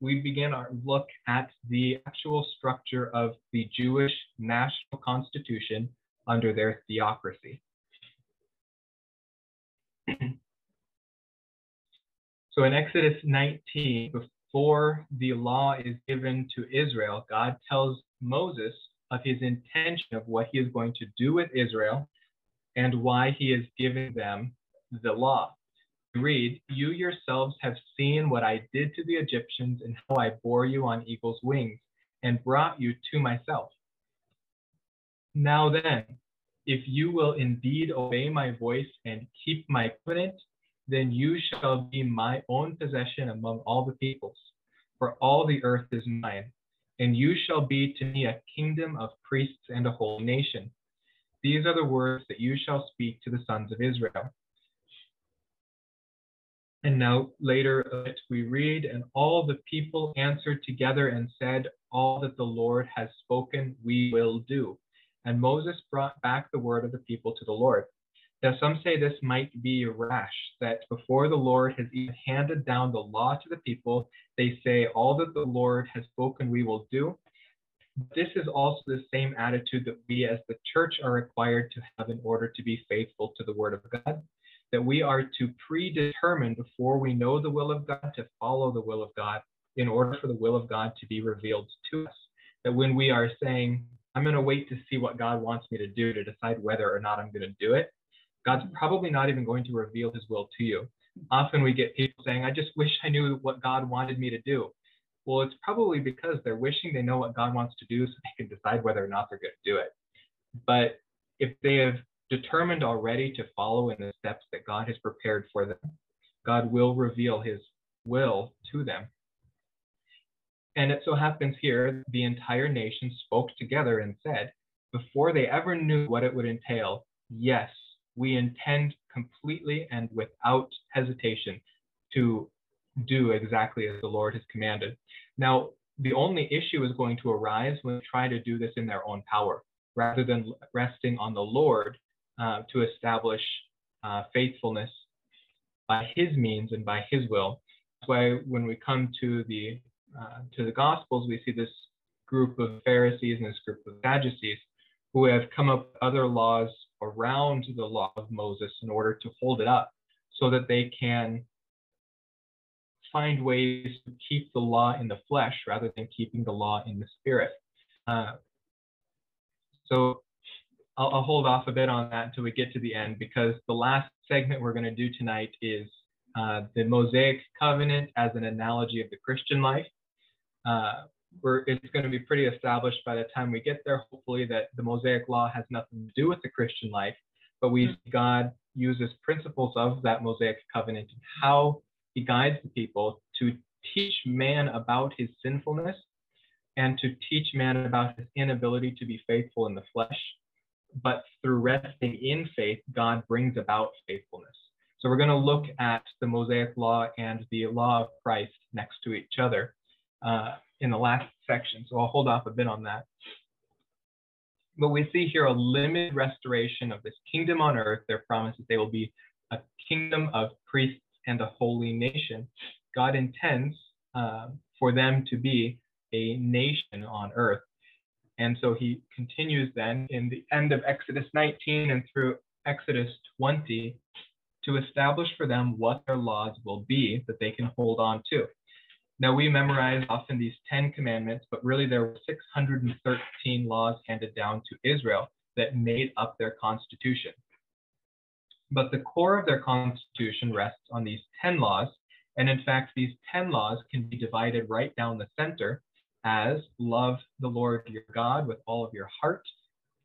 we begin our look at the actual structure of the Jewish national constitution under their theocracy. so in Exodus 19, before the law is given to Israel, God tells Moses of his intention of what he is going to do with Israel and why he is giving them the law. Read, You yourselves have seen what I did to the Egyptians and how I bore you on eagle's wings and brought you to myself. Now then, if you will indeed obey my voice and keep my covenant, then you shall be my own possession among all the peoples, for all the earth is mine, and you shall be to me a kingdom of priests and a holy nation. These are the words that you shall speak to the sons of Israel. And now later we read, and all the people answered together and said, All that the Lord has spoken, we will do. And Moses brought back the word of the people to the Lord. Now, some say this might be rash, that before the Lord has even handed down the law to the people, they say, All that the Lord has spoken, we will do. This is also the same attitude that we as the church are required to have in order to be faithful to the word of God, that we are to predetermine before we know the will of God to follow the will of God in order for the will of God to be revealed to us. That when we are saying, I'm going to wait to see what God wants me to do to decide whether or not I'm going to do it, God's probably not even going to reveal his will to you. Often we get people saying, I just wish I knew what God wanted me to do. Well, it's probably because they're wishing they know what God wants to do so they can decide whether or not they're going to do it. But if they have determined already to follow in the steps that God has prepared for them, God will reveal his will to them. And it so happens here, the entire nation spoke together and said, before they ever knew what it would entail, yes, we intend completely and without hesitation to do exactly as the Lord has commanded. Now, the only issue is going to arise when they try to do this in their own power, rather than resting on the Lord uh, to establish uh, faithfulness by His means and by His will. That's why when we come to the uh, to the Gospels, we see this group of Pharisees and this group of Sadducees who have come up with other laws around the law of Moses in order to hold it up so that they can find ways to keep the law in the flesh rather than keeping the law in the spirit. Uh, so I'll, I'll, hold off a bit on that until we get to the end because the last segment we're going to do tonight is uh, the Mosaic covenant as an analogy of the Christian life. Uh, it's going to be pretty established by the time we get there, hopefully, that the Mosaic law has nothing to do with the Christian life, but we mm-hmm. God uses principles of that Mosaic covenant and how he guides the people to teach man about his sinfulness and to teach man about his inability to be faithful in the flesh. But through resting in faith, God brings about faithfulness. So we're going to look at the Mosaic law and the law of Christ next to each other. Uh, in the last section, so I'll hold off a bit on that. But we see here a limited restoration of this kingdom on earth. Their promise that they will be a kingdom of priests and a holy nation. God intends uh, for them to be a nation on earth. And so he continues then in the end of Exodus 19 and through Exodus 20 to establish for them what their laws will be that they can hold on to. Now, we memorize often these 10 commandments, but really there were 613 laws handed down to Israel that made up their constitution. But the core of their constitution rests on these 10 laws. And in fact, these 10 laws can be divided right down the center as love the Lord your God with all of your heart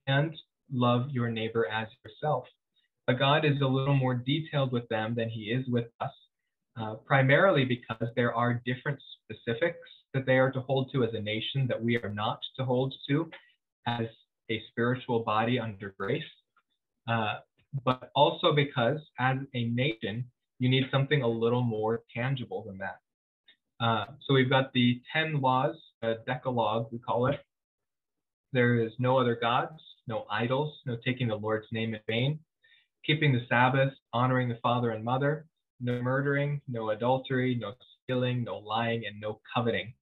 and love your neighbor as yourself. But God is a little more detailed with them than he is with us uh, primarily because there are different specifics that they are to hold to as a nation that we are not to hold to as a spiritual body under grace, uh, but also because as a nation, you need something a little more tangible than that. Uh, so we've got the 10 laws, Decalogue, we call it. There is no other gods, no idols, no taking the Lord's name in vain, keeping the Sabbath, honoring the father and mother, no murdering, no adultery, no stealing, no lying, and no coveting.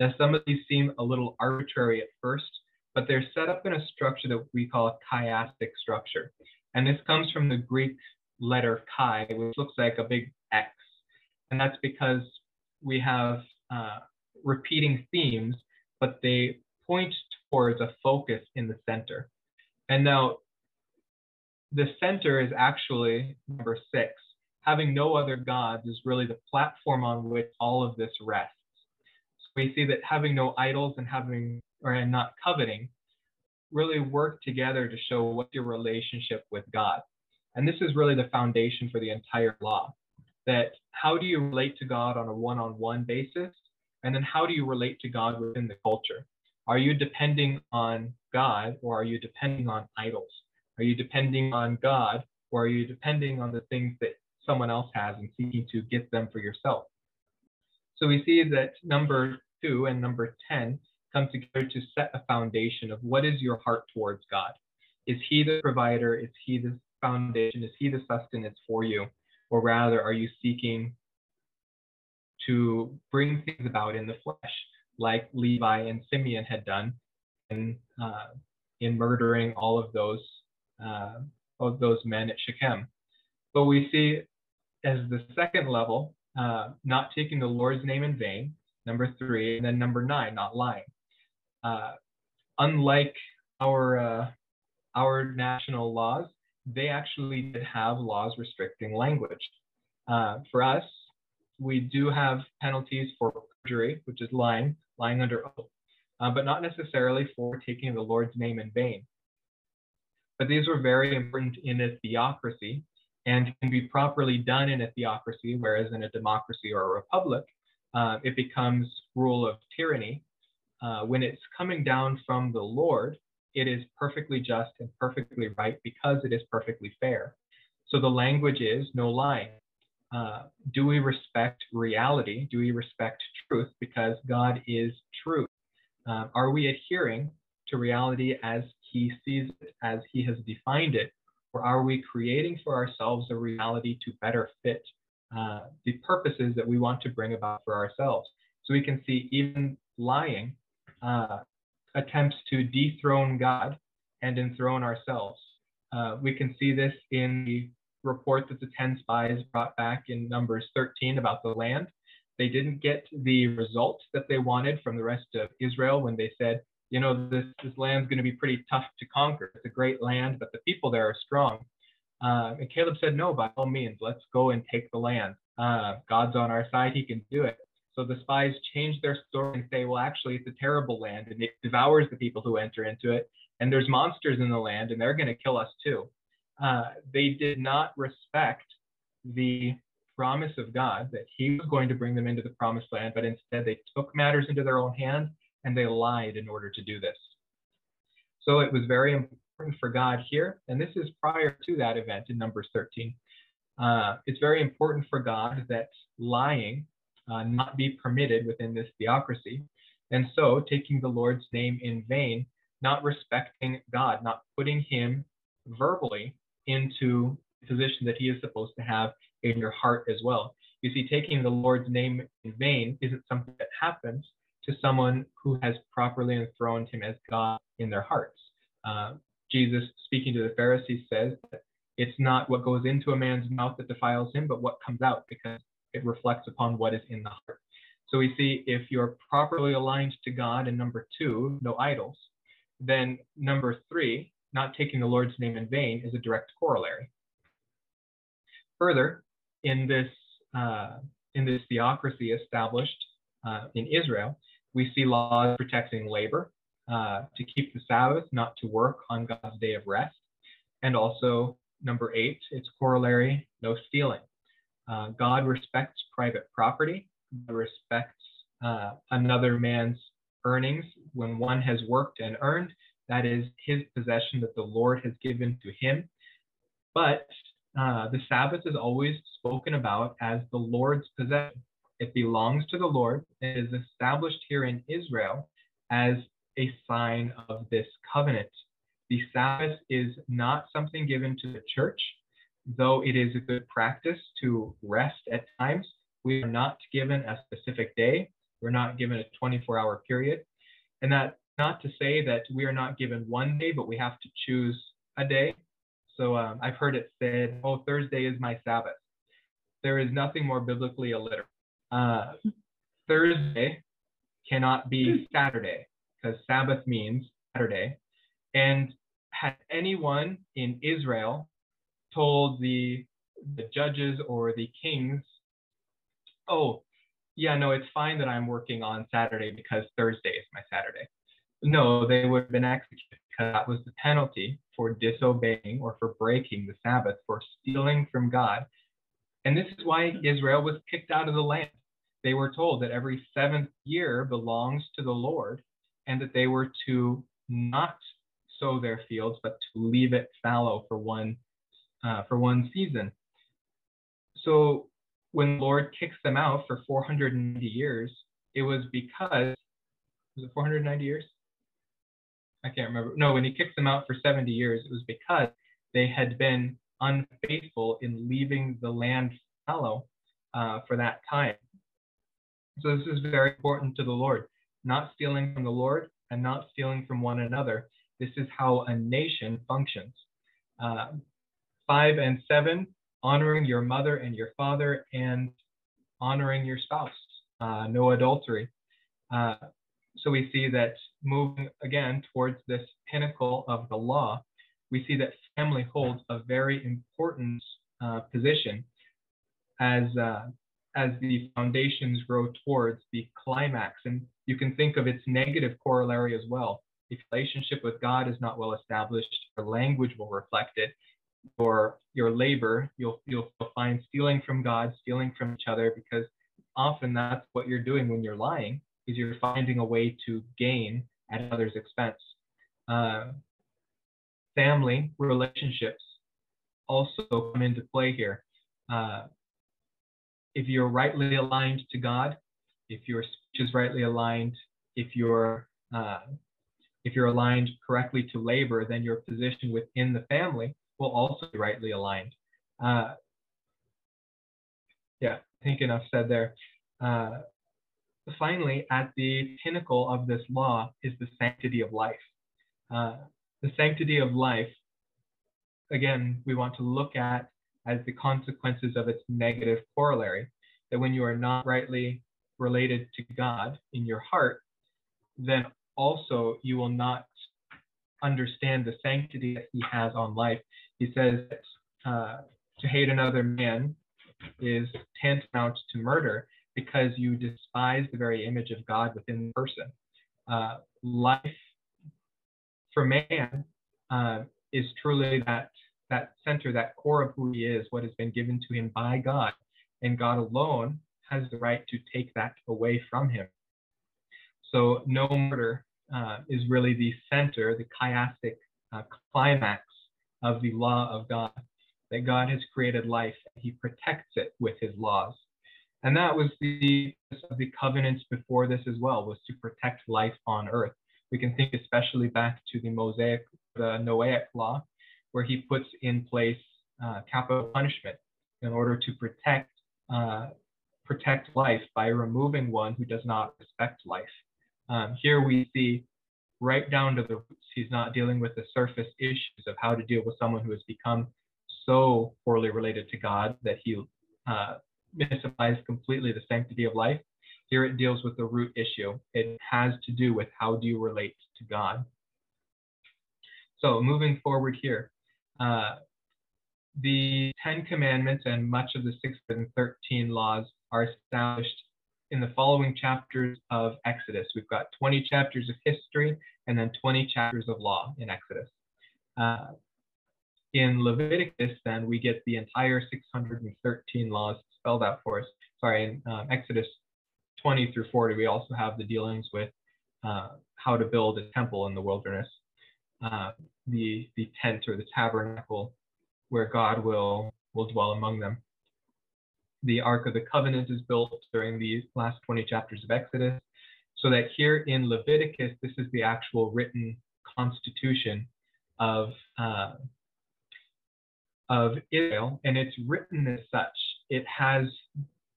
Now, some of these seem a little arbitrary at first, but they're set up in a structure that we call a chiastic structure. And this comes from the Greek letter chi, which looks like a big X. And that's because we have uh, repeating themes, but they point towards a focus in the center. And now the center is actually number six. Having no other gods is really the platform on which all of this rests. So we see that having no idols and having or and not coveting really work together to show what's your relationship with God. And this is really the foundation for the entire law. That how do you relate to God on a one-on-one basis? And then how do you relate to God within the culture? Are you depending on God or are you depending on idols? Are you depending on God or are you depending on the things that someone else has and seeking to get them for yourself? So we see that number two and number 10 come together to set a foundation of what is your heart towards God? Is He the provider? Is He the foundation? Is He the sustenance for you? Or rather, are you seeking to bring things about in the flesh, like Levi and Simeon had done in, uh, in murdering all of those uh, of those men at Shechem. But we see as the second level, uh, not taking the Lord's name in vain, number three, and then number nine, not lying. Uh, unlike our uh, our national laws, they actually did have laws restricting language. Uh, for us, we do have penalties for perjury, which is lying, lying under oath, uh, but not necessarily for taking the Lord's name in vain. But these were very important in a theocracy and can be properly done in a theocracy, whereas in a democracy or a republic, uh, it becomes rule of tyranny. Uh, when it's coming down from the Lord, it is perfectly just and perfectly right because it is perfectly fair. So the language is no lying. Uh, do we respect reality? Do we respect truth? Because God is truth. Uh, are we adhering to reality as he sees it as he has defined it? Or are we creating for ourselves a reality to better fit uh, the purposes that we want to bring about for ourselves? So we can see even lying uh, attempts to dethrone God and enthrone ourselves. Uh, we can see this in the report that the 10 spies brought back in Numbers 13 about the land. They didn't get the result that they wanted from the rest of Israel when they said, you know, this, this land's going to be pretty tough to conquer. It's a great land, but the people there are strong. Uh, and Caleb said, no, by all means, let's go and take the land. Uh, God's on our side. He can do it. So the spies change their story and say, well, actually, it's a terrible land and it devours the people who enter into it. And there's monsters in the land and they're going to kill us too. Uh, they did not respect the promise of God that he was going to bring them into the promised land, but instead they took matters into their own hands and they lied in order to do this. So it was very important for God here, and this is prior to that event in Numbers 13. Uh, it's very important for God that lying uh, not be permitted within this theocracy. And so taking the Lord's name in vain, not respecting God, not putting him verbally into the position that he is supposed to have in your heart as well. You see, taking the Lord's name in vain isn't something that happens, to someone who has properly enthroned him as God in their hearts. Uh, Jesus, speaking to the Pharisees, says that it's not what goes into a man's mouth that defiles him, but what comes out, because it reflects upon what is in the heart. So we see if you're properly aligned to God, and number two, no idols, then number three, not taking the Lord's name in vain, is a direct corollary. Further, in this uh, in this theocracy established uh, in Israel, we see laws protecting labor, uh, to keep the Sabbath, not to work on God's day of rest. And also, number eight, its corollary, no stealing. Uh, God respects private property, respects uh, another man's earnings. When one has worked and earned, that is his possession that the Lord has given to him. But uh, the Sabbath is always spoken about as the Lord's possession. It belongs to the Lord. It is established here in Israel as a sign of this covenant. The Sabbath is not something given to the church, though it is a good practice to rest at times. We are not given a specific day. We're not given a 24 hour period. And that not to say that we are not given one day, but we have to choose a day. So um, I've heard it said, oh, Thursday is my Sabbath. There is nothing more biblically illiterate. Uh, Thursday cannot be Saturday because Sabbath means Saturday. And had anyone in Israel told the the judges or the kings, oh, yeah, no, it's fine that I'm working on Saturday because Thursday is my Saturday. No, they would have been executed because that was the penalty for disobeying or for breaking the Sabbath, for stealing from God. And this is why Israel was kicked out of the land. They were told that every seventh year belongs to the Lord and that they were to not sow their fields, but to leave it fallow for one uh, for one season. So when the Lord kicks them out for 490 years, it was because was it 490 years? I can't remember. No, when he kicks them out for 70 years, it was because they had been unfaithful in leaving the land fallow uh, for that time. So this is very important to the Lord. Not stealing from the Lord and not stealing from one another this is how a nation functions. Uh, five and seven, honoring your mother and your father and honoring your spouse, uh, no adultery. So we see that moving again towards this pinnacle of the law, we see that family holds a very important uh, position as uh, as the foundations grow towards the climax. And you can think of its negative corollary as well if relationship with God is not well established, your language will reflect it. Your your labor, you'll you'll find stealing from God, stealing from each other, because often that's what you're doing when you're lying, is you're finding a way to gain at another's expense. Uh, family relationships also come into play here. Uh, if you're rightly aligned to God, if your speech is rightly aligned, if your uh, if you're aligned correctly to labor, then your position within the family will also be rightly aligned. Uh, yeah, I think enough said there. Uh, finally, at the pinnacle of this law is the sanctity of life. Uh, the sanctity of life, again, we want to look at as the consequences of its negative corollary, that when you are not rightly related to God in your heart, then also you will not understand the sanctity that he has on life. He says uh, to hate another man is tantamount to murder because you despise the very image of God within the person. Uh, life for man uh, is truly that that center, that core of who he is, what has been given to him by God, and God alone has the right to take that away from him. So no murder uh, is really the center, the chiastic uh, climax of the law of God. That God has created life, and He protects it with His laws. And that was the the covenants before this as well, was to protect life on earth. We can think especially back to the Mosaic, the Noahic law, where he puts in place uh, capital punishment in order to protect uh, protect life by removing one who does not respect life. Um, here we see right down to the roots. He's not dealing with the surface issues of how to deal with someone who has become so poorly related to God that he uh, misapplies completely the sanctity of life. Here it deals with the root issue. It has to do with how do you relate to God. So moving forward here, uh, the Ten Commandments and much of the 613 laws are established in the following chapters of Exodus. We've got 20 chapters of history and then 20 chapters of law in Exodus. Uh, in Leviticus, then, we get the entire 613 laws spelled out for us. Sorry, in um, Exodus 20 through 40, we also have the dealings with uh, how to build a temple in the wilderness, uh, the, the tent or the tabernacle where God will, will dwell among them the Ark of the Covenant is built during the last 20 chapters of Exodus. So that here in Leviticus, this is the actual written constitution of, uh, of Israel, and it's written as such. It has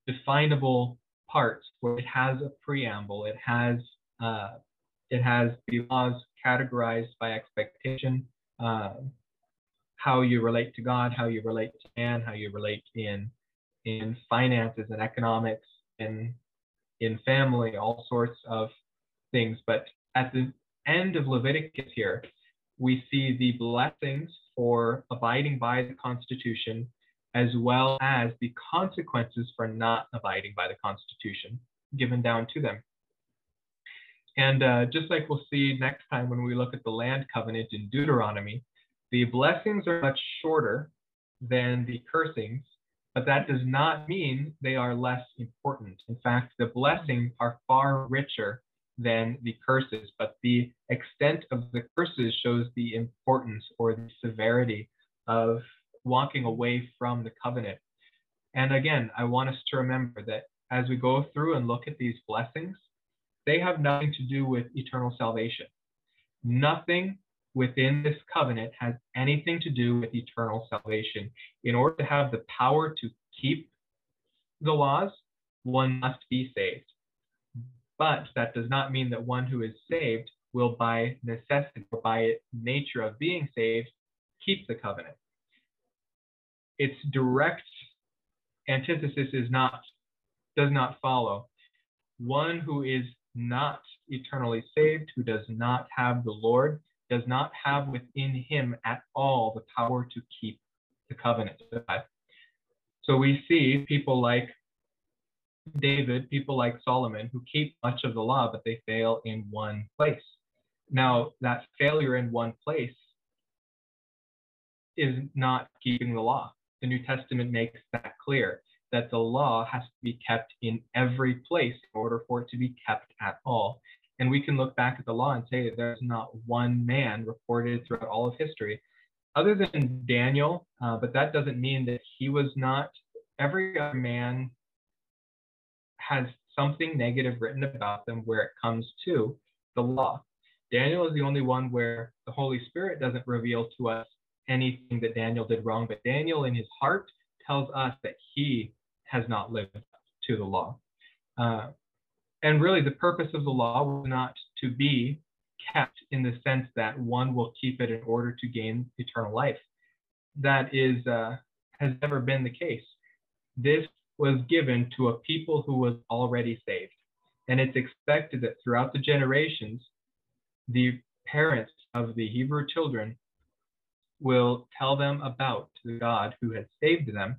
definable parts where it has a preamble, it has uh, it has the laws categorized by expectation, uh, how you relate to God, how you relate to man, how you relate in in finances and economics, in in family, all sorts of things. But at the end of Leviticus here, we see the blessings for abiding by the Constitution, as well as the consequences for not abiding by the Constitution given down to them. And uh, just like we'll see next time when we look at the land covenant in Deuteronomy, the blessings are much shorter than the cursings, but that does not mean they are less important. In fact, the blessings are far richer than the curses, but the extent of the curses shows the importance or the severity of walking away from the covenant. And again, I want us to remember that as we go through and look at these blessings, they have nothing to do with eternal salvation. Nothing within this covenant has anything to do with eternal salvation. In order to have the power to keep the laws, one must be saved. But that does not mean that one who is saved will, by necessity or by nature of being saved, keep the covenant. Its direct antithesis is not does not follow. One who is not eternally saved, who does not have the Lord, does not have within him at all the power to keep the covenant. So we see people like David, people like Solomon, who keep much of the law, but they fail in one place. Now, that failure in one place is not keeping the law. The New Testament makes that clear that the law has to be kept in every place in order for it to be kept at all. And we can look back at the law and say that there's not one man reported throughout all of history, other than Daniel, uh, but that doesn't mean that he was not. Every other man has something negative written about them where it comes to the law. Daniel is the only one where the Holy Spirit doesn't reveal to us anything that Daniel did wrong, but Daniel in his heart tells us that he has not lived up to the law. Uh, and really, the purpose of the law was not to be kept in the sense that one will keep it in order to gain eternal life. That is uh, has never been the case. This was given to a people who was already saved, and it's expected that throughout the generations, the parents of the Hebrew children will tell them about the God who has saved them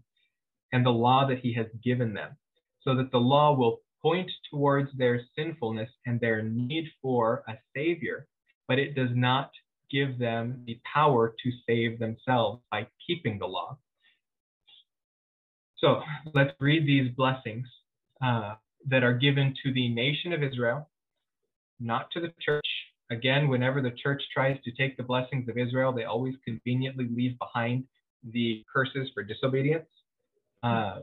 and the law that he has given them, so that the law will point towards their sinfulness and their need for a savior, but it does not give them the power to save themselves by keeping the law. So let's read these blessings uh, that are given to the nation of Israel, not to the church. Again, whenever the church tries to take the blessings of Israel, they always conveniently leave behind the curses for disobedience. Uh,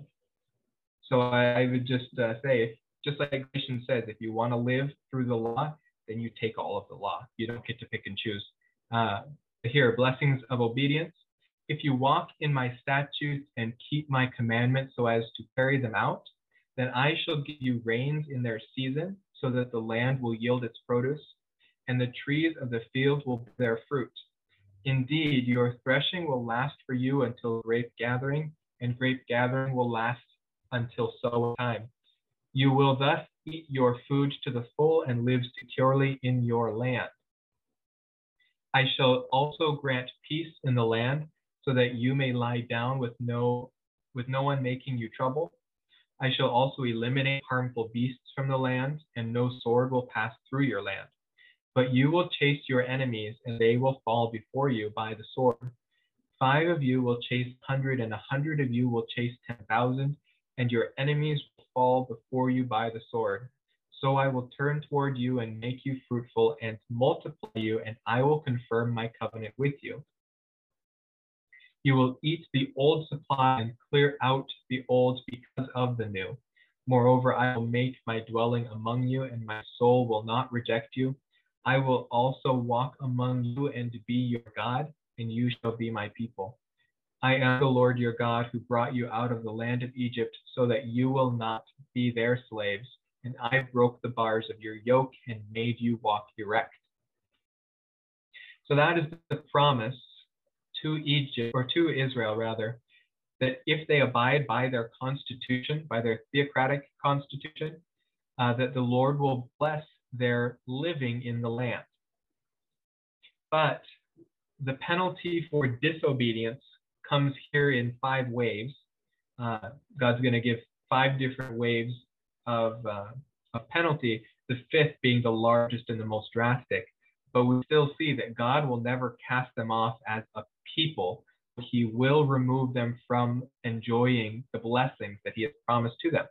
so I, would just uh, say, just like Galatians says, if you want to live through the law, then you take all of the law. You don't get to pick and choose. Uh, here, blessings of obedience. If you walk in my statutes and keep my commandments so as to carry them out, then I shall give you rains in their season, so that the land will yield its produce, and the trees of the field will bear fruit. Indeed, your threshing will last for you until grape gathering, and grape gathering will last until sowing time. You will thus eat your food to the full and live securely in your land. I shall also grant peace in the land, so that you may lie down with no with no one making you trouble. I shall also eliminate harmful beasts from the land, and no sword will pass through your land. But you will chase your enemies, and they will fall before you by the sword. Five of you will chase hundred, and a hundred of you will chase ten thousand, and your enemies will fall before you by the sword. So I will turn toward you and make you fruitful and multiply you, and I will confirm my covenant with you. You will eat the old supply and clear out the old because of the new. Moreover, I will make my dwelling among you, and my soul will not reject you. I will also walk among you and be your God, and you shall be my people. I am the Lord your God who brought you out of the land of Egypt so that you will not be their slaves. And I broke the bars of your yoke and made you walk erect. So that is the promise to Egypt, or to Israel rather, that if they abide by their constitution, by their theocratic constitution, uh, that the Lord will bless their living in the land. But the penalty for disobedience comes here in five waves. Uh, God's going to give five different waves of, uh, of penalty, the fifth being the largest and the most drastic. But we still see that God will never cast them off as a people. He will remove them from enjoying the blessings that He has promised to them.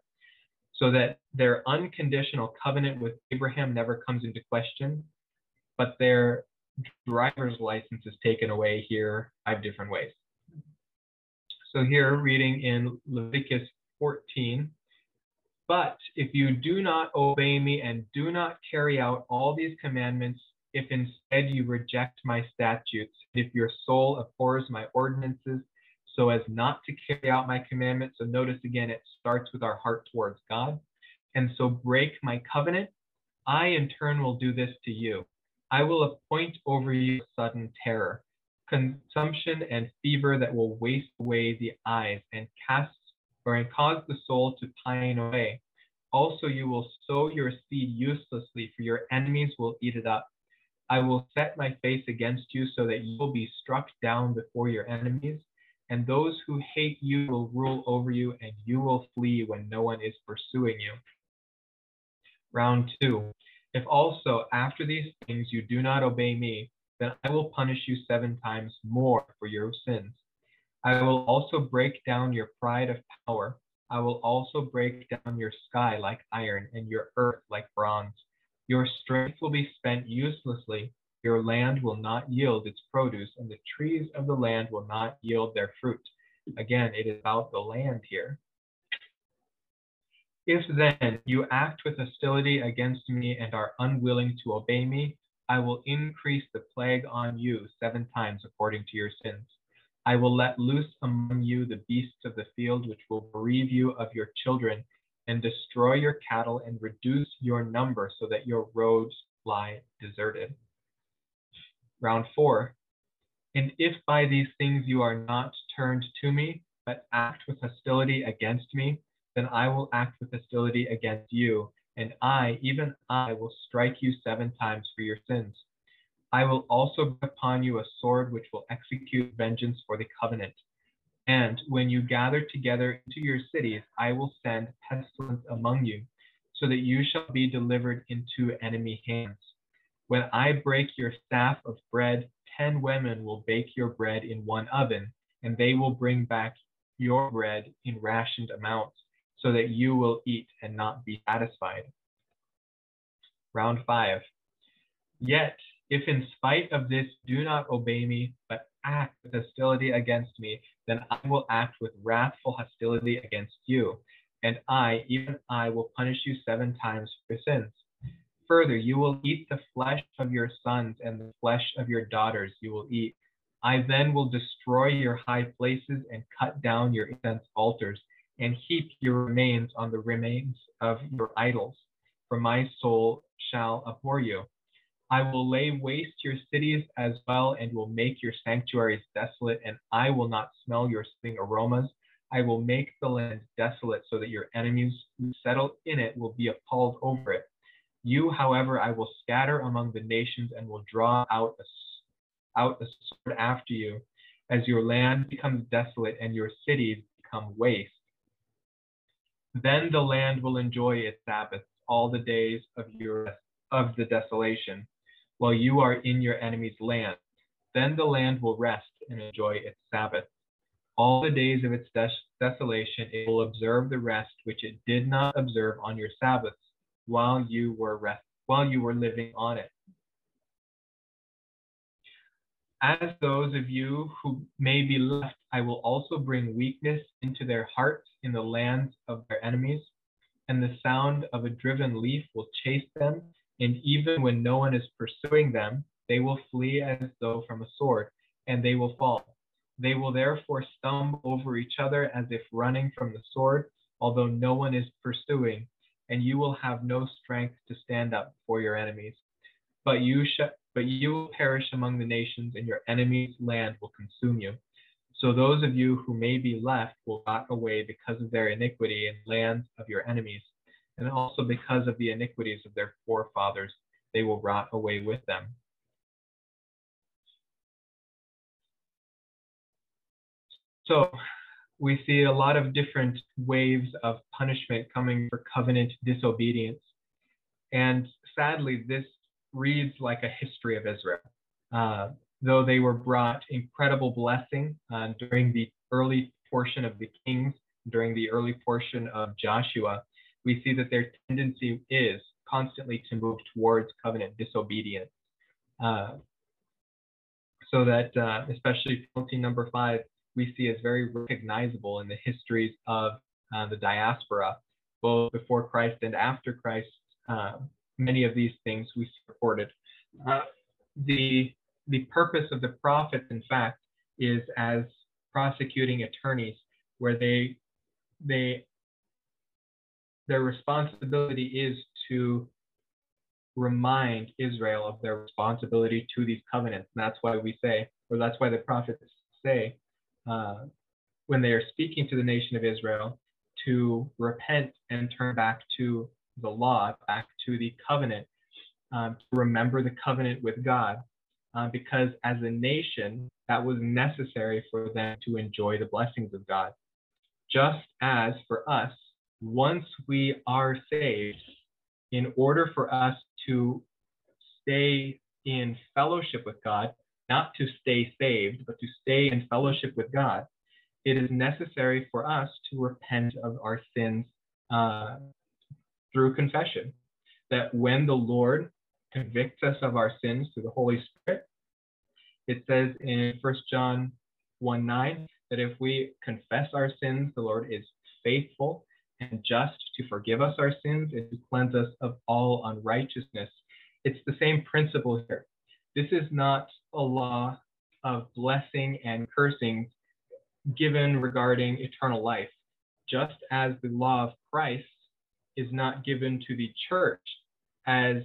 So that their unconditional covenant with Abraham never comes into question, but their driver's license is taken away here five different ways. So here, reading in Leviticus 14, but if you do not obey me and do not carry out all these commandments, if instead you reject my statutes, if your soul abhors my ordinances, so as not to carry out my commandments. So notice again, it starts with our heart towards God. And so break my covenant. I in turn will do this to you. I will appoint over you sudden terror, consumption and fever that will waste away the eyes and cast or and cause the soul to pine away. Also, you will sow your seed uselessly, for your enemies will eat it up. I will set my face against you so that you will be struck down before your enemies, and those who hate you will rule over you, and you will flee when no one is pursuing you. Round two. If also after these things you do not obey me, then I will punish you seven times more for your sins. I will also break down your pride of power. I will also break down your sky like iron and your earth like bronze. Your strength will be spent uselessly. Your land will not yield its produce, and the trees of the land will not yield their fruit. Again, it is about the land here. If then you act with hostility against me and are unwilling to obey me, I will increase the plague on you seven times according to your sins. I will let loose among you the beasts of the field, which will bereave you of your children and destroy your cattle and reduce your number so that your roads lie deserted. Round four. And if by these things you are not turned to me, but act with hostility against me, then I will act with hostility against you, and I, even I, will strike you seven times for your sins. I will also bring upon you a sword which will execute vengeance for the covenant. And when you gather together into your cities, I will send pestilence among you, so that you shall be delivered into enemy hands. When I break your staff of bread, ten women will bake your bread in one oven, and they will bring back your bread in rationed amounts so that you will eat and not be satisfied. Round five. Yet, if in spite of this do not obey me, but act with hostility against me, then I will act with wrathful hostility against you, and I, even I, will punish you seven times for sins. Further, you will eat the flesh of your sons, and the flesh of your daughters you will eat. I then will destroy your high places and cut down your incense altars and heap your remains on the remains of your idols, for my soul shall abhor you. I will lay waste your cities as well, and will make your sanctuaries desolate, and I will not smell your sweet aromas. I will make the land desolate, so that your enemies who settle in it will be appalled over it. You, however, I will scatter among the nations, and will draw out a, out a sword after you, as your land becomes desolate and your cities become waste. Then the land will enjoy its Sabbaths all the days of your of the desolation, while you are in your enemy's land. Then the land will rest and enjoy its Sabbath. All the days of its des- desolation, it will observe the rest which it did not observe on your Sabbaths, while you were rest while you were living on it. As those of you who may be left, I will also bring weakness into their hearts in the lands of their enemies, and the sound of a driven leaf will chase them, and even when no one is pursuing them, they will flee as though from a sword, and they will fall. They will therefore stumble over each other as if running from the sword, although no one is pursuing, and you will have no strength to stand up for your enemies. But you sh- but you will perish among the nations, and your enemies' land will consume you. So those of you who may be left will rot away because of their iniquity in lands of your enemies, and also because of the iniquities of their forefathers, they will rot away with them. So we see a lot of different waves of punishment coming for covenant disobedience. And sadly, this reads like a history of Israel. Uh, though they were brought incredible blessing uh, during the early portion of the kings, during the early portion of Joshua, we see that their tendency is constantly to move towards covenant disobedience. Uh, so that, uh, especially penalty number five, we see as very recognizable in the histories of uh, the diaspora, both before Christ and after Christ. Uh, many of these things we supported. Uh, the the purpose of the prophets, in fact, is as prosecuting attorneys, where they they their responsibility is to remind Israel of their responsibility to these covenants. And that's why we say, or that's why the prophets say, uh, when they are speaking to the nation of Israel, to repent and turn back to the law, back to the covenant, um, to remember the covenant with God, uh, because as a nation, that was necessary for them to enjoy the blessings of God. Just as for us, once we are saved, in order for us to stay in fellowship with God, not to stay saved, but to stay in fellowship with God, it is necessary for us to repent of our sins uh, through confession. That when the Lord convicts us of our sins through the Holy Spirit, it says in 1 John 1 9 that if we confess our sins, the Lord is faithful and just to forgive us our sins and to cleanse us of all unrighteousness. It's the same principle here. This is not a law of blessing and cursing given regarding eternal life, just as the law of Christ is not given to the church as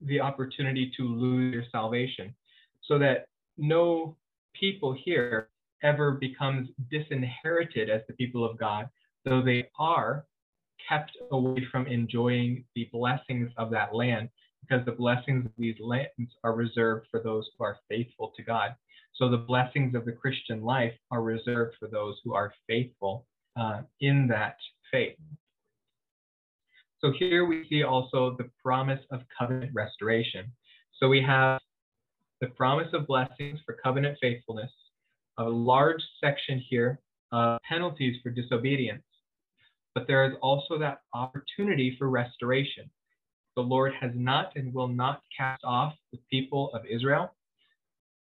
the opportunity to lose your salvation, so that no people here ever becomes disinherited as the people of God, though they are kept away from enjoying the blessings of that land because the blessings of these lands are reserved for those who are faithful to God. So the blessings of the Christian life are reserved for those who are faithful uh, in that faith. So here we see also the promise of covenant restoration. So we have the promise of blessings for covenant faithfulness, a large section here of penalties for disobedience. But there is also that opportunity for restoration the Lord has not and will not cast off the people of Israel.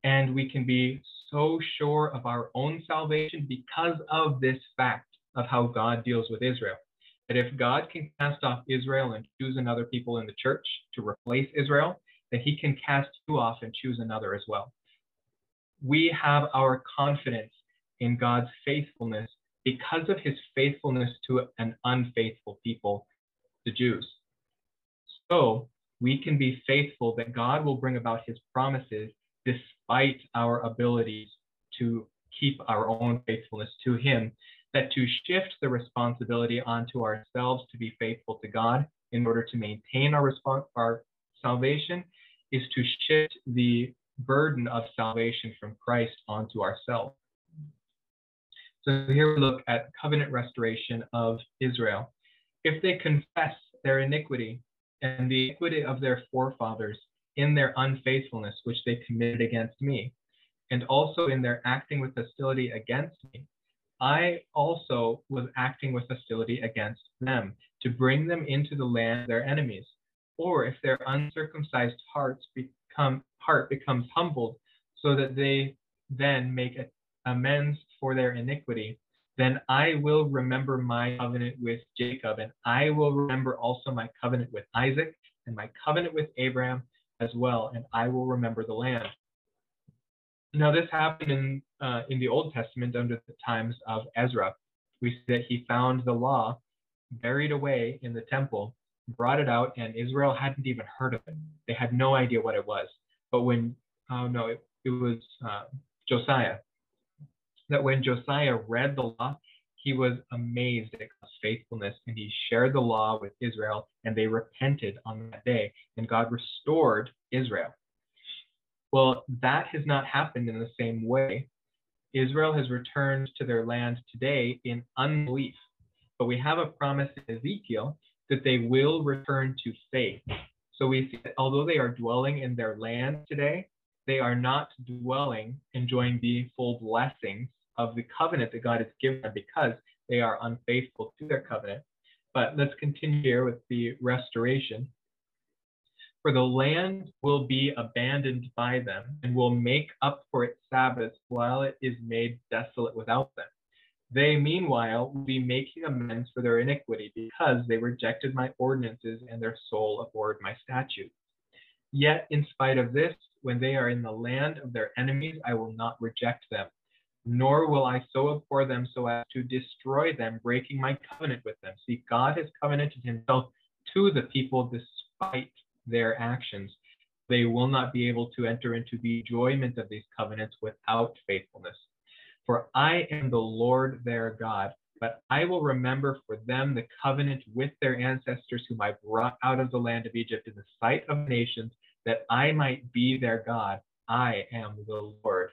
And we can be so sure of our own salvation because of this fact of how God deals with Israel. That if God can cast off Israel and choose another people in the church to replace Israel, that he can cast you off and choose another as well. We have our confidence in God's faithfulness because of his faithfulness to an unfaithful people, the Jews. So we can be faithful that God will bring about his promises despite our abilities to keep our own faithfulness to him, that to shift the responsibility onto ourselves to be faithful to God in order to maintain our, response, our salvation is to shift the burden of salvation from Christ onto ourselves. So here we look at covenant restoration of Israel. If they confess their iniquity, and the iniquity of their forefathers in their unfaithfulness which they committed against me, and also in their acting with hostility against me. I also was acting with hostility against them to bring them into the land of their enemies. Or if their uncircumcised hearts become heart becomes humbled, so that they then make amends for their iniquity, then I will remember my covenant with Jacob, and I will remember also my covenant with Isaac and my covenant with Abraham as well, and I will remember the land. Now, this happened in, uh, in the Old Testament under the times of Ezra. We see that he found the law buried away in the temple, brought it out, and Israel hadn't even heard of it. They had no idea what it was. But when, oh no, it, it was uh, Josiah, that when Josiah read the law, he was amazed at God's faithfulness and he shared the law with Israel and they repented on that day and God restored Israel. Well, that has not happened in the same way. Israel has returned to their land today in unbelief, but we have a promise in Ezekiel that they will return to faith. So we see that although they are dwelling in their land today, they are not dwelling, enjoying the full blessings of the covenant that God has given them because they are unfaithful to their covenant. But let's continue here with the restoration. For the land will be abandoned by them and will make up for its Sabbaths while it is made desolate without them. They, meanwhile, will be making amends for their iniquity because they rejected my ordinances and their soul abhorred my statutes. Yet, in spite of this, when they are in the land of their enemies, I will not reject them, nor will I so abhor them so as to destroy them, breaking my covenant with them. See, God has covenanted himself to the people despite their actions. They will not be able to enter into the enjoyment of these covenants without faithfulness. For I am the Lord their God, but I will remember for them the covenant with their ancestors, whom I brought out of the land of Egypt in the sight of nations, that I might be their God. I am the Lord.